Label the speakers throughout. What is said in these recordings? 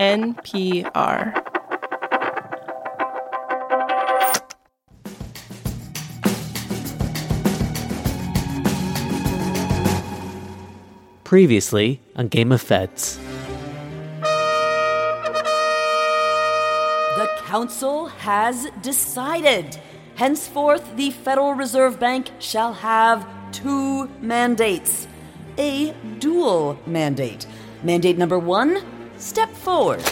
Speaker 1: NPR.
Speaker 2: Previously on Game of Feds.
Speaker 3: The Council has decided. Henceforth, the Federal Reserve Bank shall have two mandates a dual mandate. Mandate number one step forward.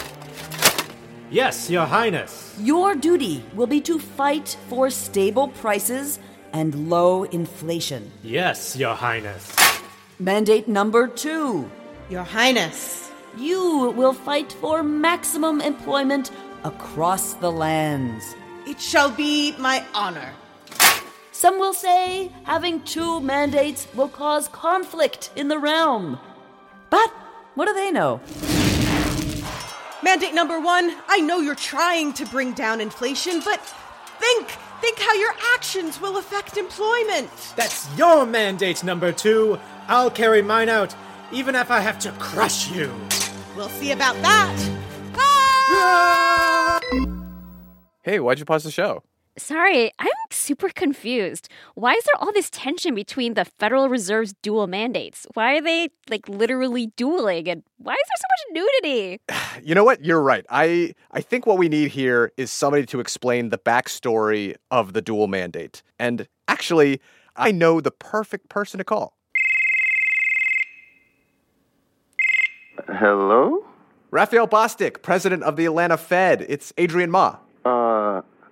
Speaker 4: Yes, Your Highness.
Speaker 3: Your duty will be to fight for stable prices and low inflation.
Speaker 4: Yes, Your Highness.
Speaker 3: Mandate number two
Speaker 5: Your Highness.
Speaker 3: you will fight for maximum employment across the lands.
Speaker 5: It shall be my honor.
Speaker 3: Some will say having two mandates will cause conflict in the realm. But what do they know?
Speaker 5: Mandate number one I know you're trying to bring down inflation, but think, think how your actions will affect employment.
Speaker 4: That's your mandate number two. I'll carry mine out, even if I have to crush you.
Speaker 5: We'll see about that. Ah!
Speaker 6: Hey, why'd you pause the show?
Speaker 7: Sorry, I'm super confused. Why is there all this tension between the Federal Reserve's dual mandates? Why are they like literally dueling and why is there so much nudity?
Speaker 6: You know what? You're right. I I think what we need here is somebody to explain the backstory of the dual mandate. And actually, I know the perfect person to call.
Speaker 8: Hello?
Speaker 6: Raphael Bostic, president of the Atlanta Fed. It's Adrian Ma.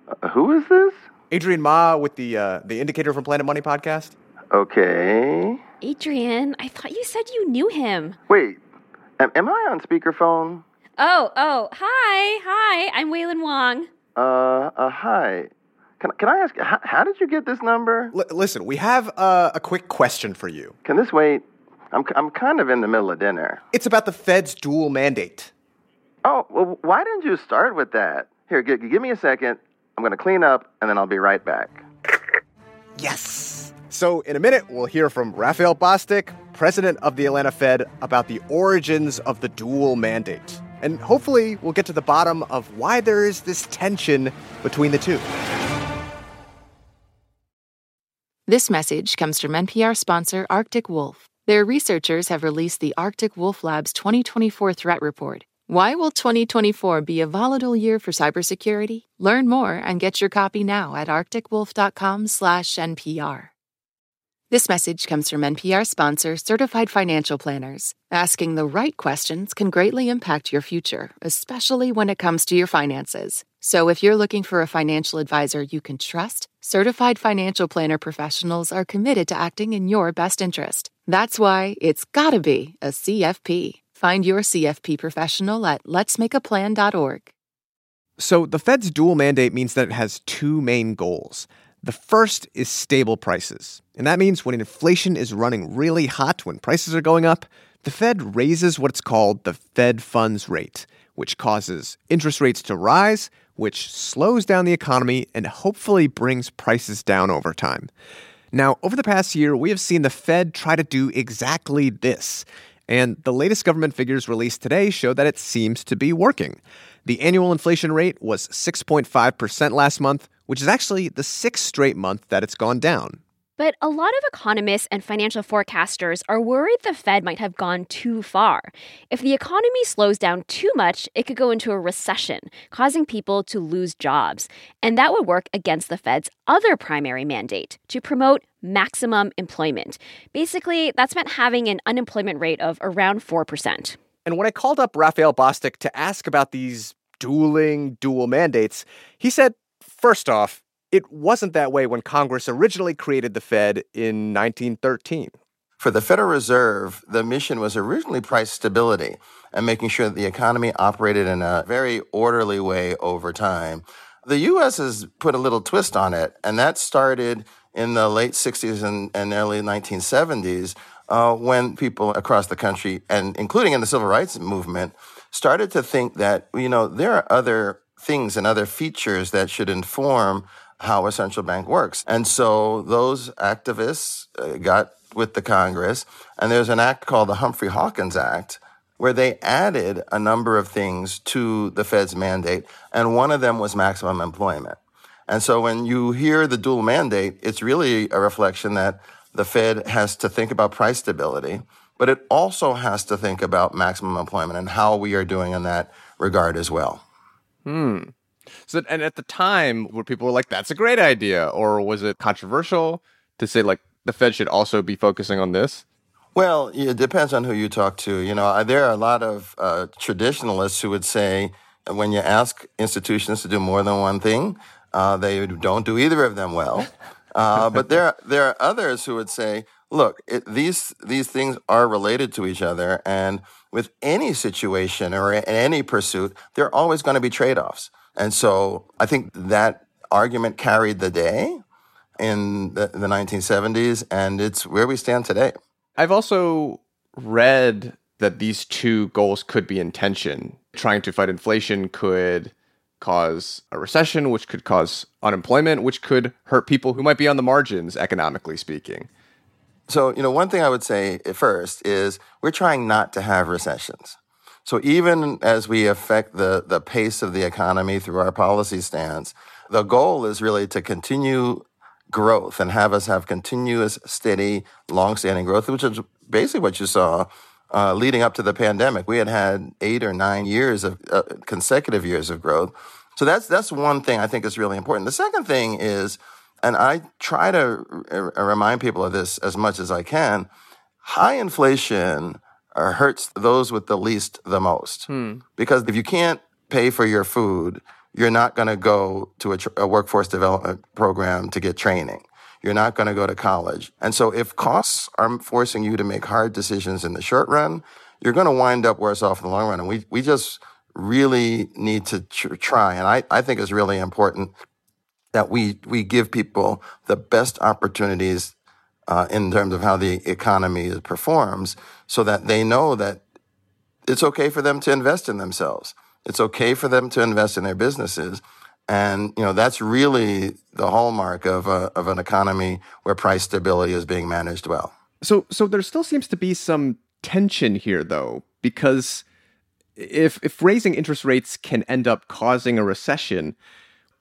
Speaker 8: Uh, who is this?
Speaker 6: Adrian Ma with the uh, the Indicator from Planet Money podcast.
Speaker 8: Okay.
Speaker 7: Adrian, I thought you said you knew him.
Speaker 8: Wait, am, am I on speakerphone?
Speaker 7: Oh, oh, hi, hi, I'm Wailin Wong.
Speaker 8: Uh, uh, hi. Can, can I ask, how, how did you get this number?
Speaker 6: L- listen, we have uh, a quick question for you.
Speaker 8: Can this wait? I'm, I'm kind of in the middle of dinner.
Speaker 6: It's about the Fed's dual mandate.
Speaker 8: Oh, well, why didn't you start with that? Here, g- give me a second. I'm going to clean up, and then I'll be right back.
Speaker 6: Yes. So, in a minute, we'll hear from Raphael Bostic, president of the Atlanta Fed, about the origins of the dual mandate. And hopefully, we'll get to the bottom of why there is this tension between the two.
Speaker 9: This message comes from NPR sponsor Arctic Wolf. Their researchers have released the Arctic Wolf Lab's 2024 Threat Report. Why will 2024 be a volatile year for cybersecurity? Learn more and get your copy now at arcticwolf.com/npr. This message comes from NPR sponsor Certified Financial Planners. Asking the right questions can greatly impact your future, especially when it comes to your finances. So if you're looking for a financial advisor you can trust, Certified Financial Planner professionals are committed to acting in your best interest. That's why it's gotta be a CFP. Find your CFP professional at letsmakeaplan.org.
Speaker 6: So, the Fed's dual mandate means that it has two main goals. The first is stable prices. And that means when inflation is running really hot, when prices are going up, the Fed raises what's called the Fed funds rate, which causes interest rates to rise, which slows down the economy and hopefully brings prices down over time. Now, over the past year, we have seen the Fed try to do exactly this. And the latest government figures released today show that it seems to be working. The annual inflation rate was 6.5% last month, which is actually the sixth straight month that it's gone down.
Speaker 7: But a lot of economists and financial forecasters are worried the Fed might have gone too far. If the economy slows down too much, it could go into a recession, causing people to lose jobs. And that would work against the Fed's other primary mandate to promote maximum employment. Basically, that's meant having an unemployment rate of around 4%.
Speaker 6: And when I called up Raphael Bostic to ask about these dueling dual mandates, he said, first off, it wasn't that way when Congress originally created the Fed in 1913.
Speaker 8: For the Federal Reserve, the mission was originally price stability and making sure that the economy operated in a very orderly way over time. The U.S. has put a little twist on it, and that started in the late 60s and, and early 1970s uh, when people across the country, and including in the civil rights movement, started to think that, you know, there are other things and other features that should inform how a central bank works. And so those activists uh, got with the Congress, and there's an act called the Humphrey Hawkins Act where they added a number of things to the Fed's mandate, and one of them was maximum employment. And so when you hear the dual mandate, it's really a reflection that the Fed has to think about price stability, but it also has to think about maximum employment and how we are doing in that regard as well.
Speaker 6: Hmm. So, and at the time, where people were like, "That's a great idea," or was it controversial to say like the Fed should also be focusing on this?
Speaker 8: Well, it depends on who you talk to. You know, there are a lot of uh, traditionalists who would say when you ask institutions to do more than one thing, uh, they don't do either of them well. Uh, but there, there are others who would say, look, it, these these things are related to each other, and with any situation or any pursuit, there are always going to be trade offs. And so, I think that argument carried the day in the, the 1970s, and it's where we stand today.
Speaker 6: I've also read that these two goals could be in tension. Trying to fight inflation could cause a recession, which could cause unemployment, which could hurt people who might be on the margins, economically speaking.
Speaker 8: So, you know, one thing I would say first is we're trying not to have recessions. So even as we affect the, the pace of the economy through our policy stance, the goal is really to continue growth and have us have continuous, steady, long-standing growth, which is basically what you saw uh, leading up to the pandemic. We had had eight or nine years of uh, consecutive years of growth. So that's that's one thing I think is really important. The second thing is, and I try to r- remind people of this as much as I can. High inflation uh, hurts those with the least the most hmm. because if you can't pay for your food, you're not going to go to a, tr- a, workforce development program to get training. You're not going to go to college. And so if costs are forcing you to make hard decisions in the short run, you're going to wind up worse off in the long run. And we, we just really need to tr- try. And I, I think it's really important that we, we give people the best opportunities uh, in terms of how the economy performs so that they know that it's okay for them to invest in themselves. It's okay for them to invest in their businesses. And, you know, that's really the hallmark of, a, of an economy where price stability is being managed well.
Speaker 6: So, so there still seems to be some tension here, though, because if, if raising interest rates can end up causing a recession,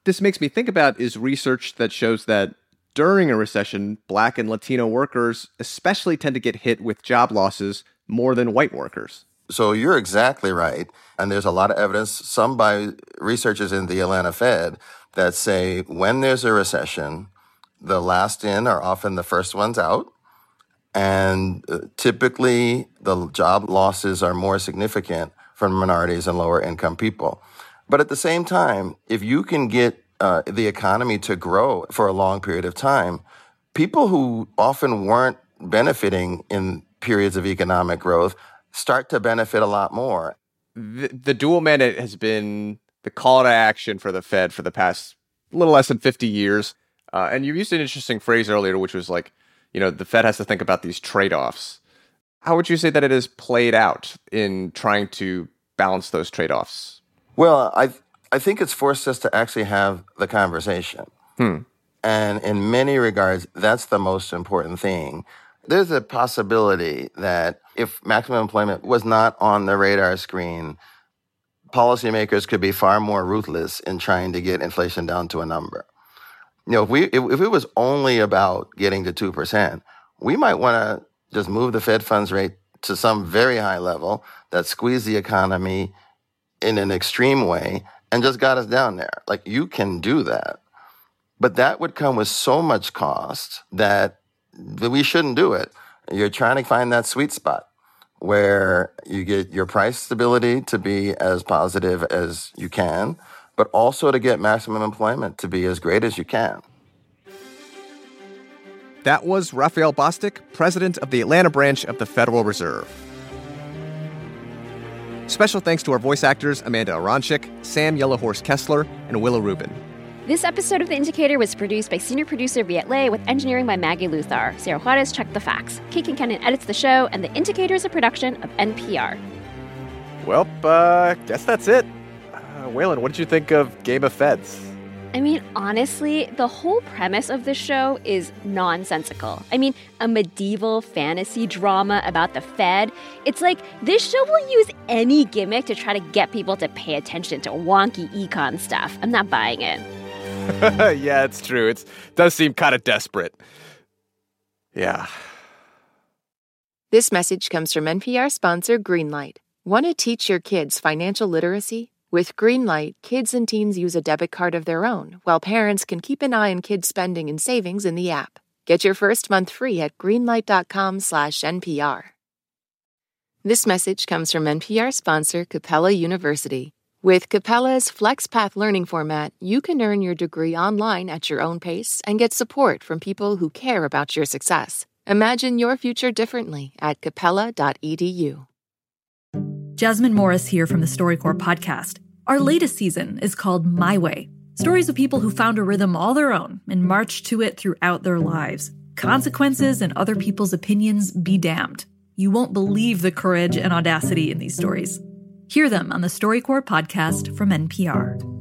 Speaker 6: this makes me think about is research that shows that during a recession, black and Latino workers especially tend to get hit with job losses more than white workers.
Speaker 8: So you're exactly right. And there's a lot of evidence, some by researchers in the Atlanta Fed, that say when there's a recession, the last in are often the first ones out. And uh, typically, the job losses are more significant for minorities and lower income people. But at the same time, if you can get uh, the economy to grow for a long period of time, people who often weren't benefiting in periods of economic growth start to benefit a lot more.
Speaker 6: The, the dual mandate has been the call to action for the Fed for the past little less than 50 years. Uh, and you used an interesting phrase earlier, which was like, you know, the Fed has to think about these trade offs. How would you say that it has played out in trying to balance those trade offs?
Speaker 8: Well, I, I think it's forced us to actually have the conversation. Hmm. And in many regards, that's the most important thing. There's a possibility that if maximum employment was not on the radar screen, policymakers could be far more ruthless in trying to get inflation down to a number. You know, if we if, if it was only about getting to two percent, we might want to just move the Fed funds rate to some very high level that squeeze the economy in an extreme way and just got us down there. Like you can do that. But that would come with so much cost that we shouldn't do it. You're trying to find that sweet spot where you get your price stability to be as positive as you can, but also to get maximum employment to be as great as you can.
Speaker 6: That was Raphael Bostic, president of the Atlanta branch of the Federal Reserve. Special thanks to our voice actors Amanda Aronczyk, Sam Yellowhorse Kessler, and Willa Rubin.
Speaker 7: This episode of The Indicator was produced by senior producer Viet Le with engineering by Maggie Luthar. Sarah Juarez checked the facts. Kate Concannon edits the show, and The Indicator is a production of NPR.
Speaker 6: Well, uh, guess that's it. Uh, Wailin, what did you think of Game of Feds?
Speaker 7: I mean, honestly, the whole premise of this show is nonsensical. I mean, a medieval fantasy drama about the Fed. It's like this show will use any gimmick to try to get people to pay attention to wonky econ stuff. I'm not buying it.
Speaker 6: yeah, it's true. It does seem kind of desperate. Yeah.
Speaker 9: This message comes from NPR sponsor Greenlight. Want to teach your kids financial literacy? With Greenlight, kids and teens use a debit card of their own, while parents can keep an eye on kids' spending and savings in the app. Get your first month free at greenlight.com/npr. This message comes from NPR sponsor Capella University. With Capella's FlexPath learning format, you can earn your degree online at your own pace and get support from people who care about your success. Imagine your future differently at capella.edu.
Speaker 1: Jasmine Morris here from the StoryCorps podcast. Our latest season is called My Way stories of people who found a rhythm all their own and marched to it throughout their lives. Consequences and other people's opinions be damned. You won't believe the courage and audacity in these stories. Hear them on the StoryCorps podcast from NPR.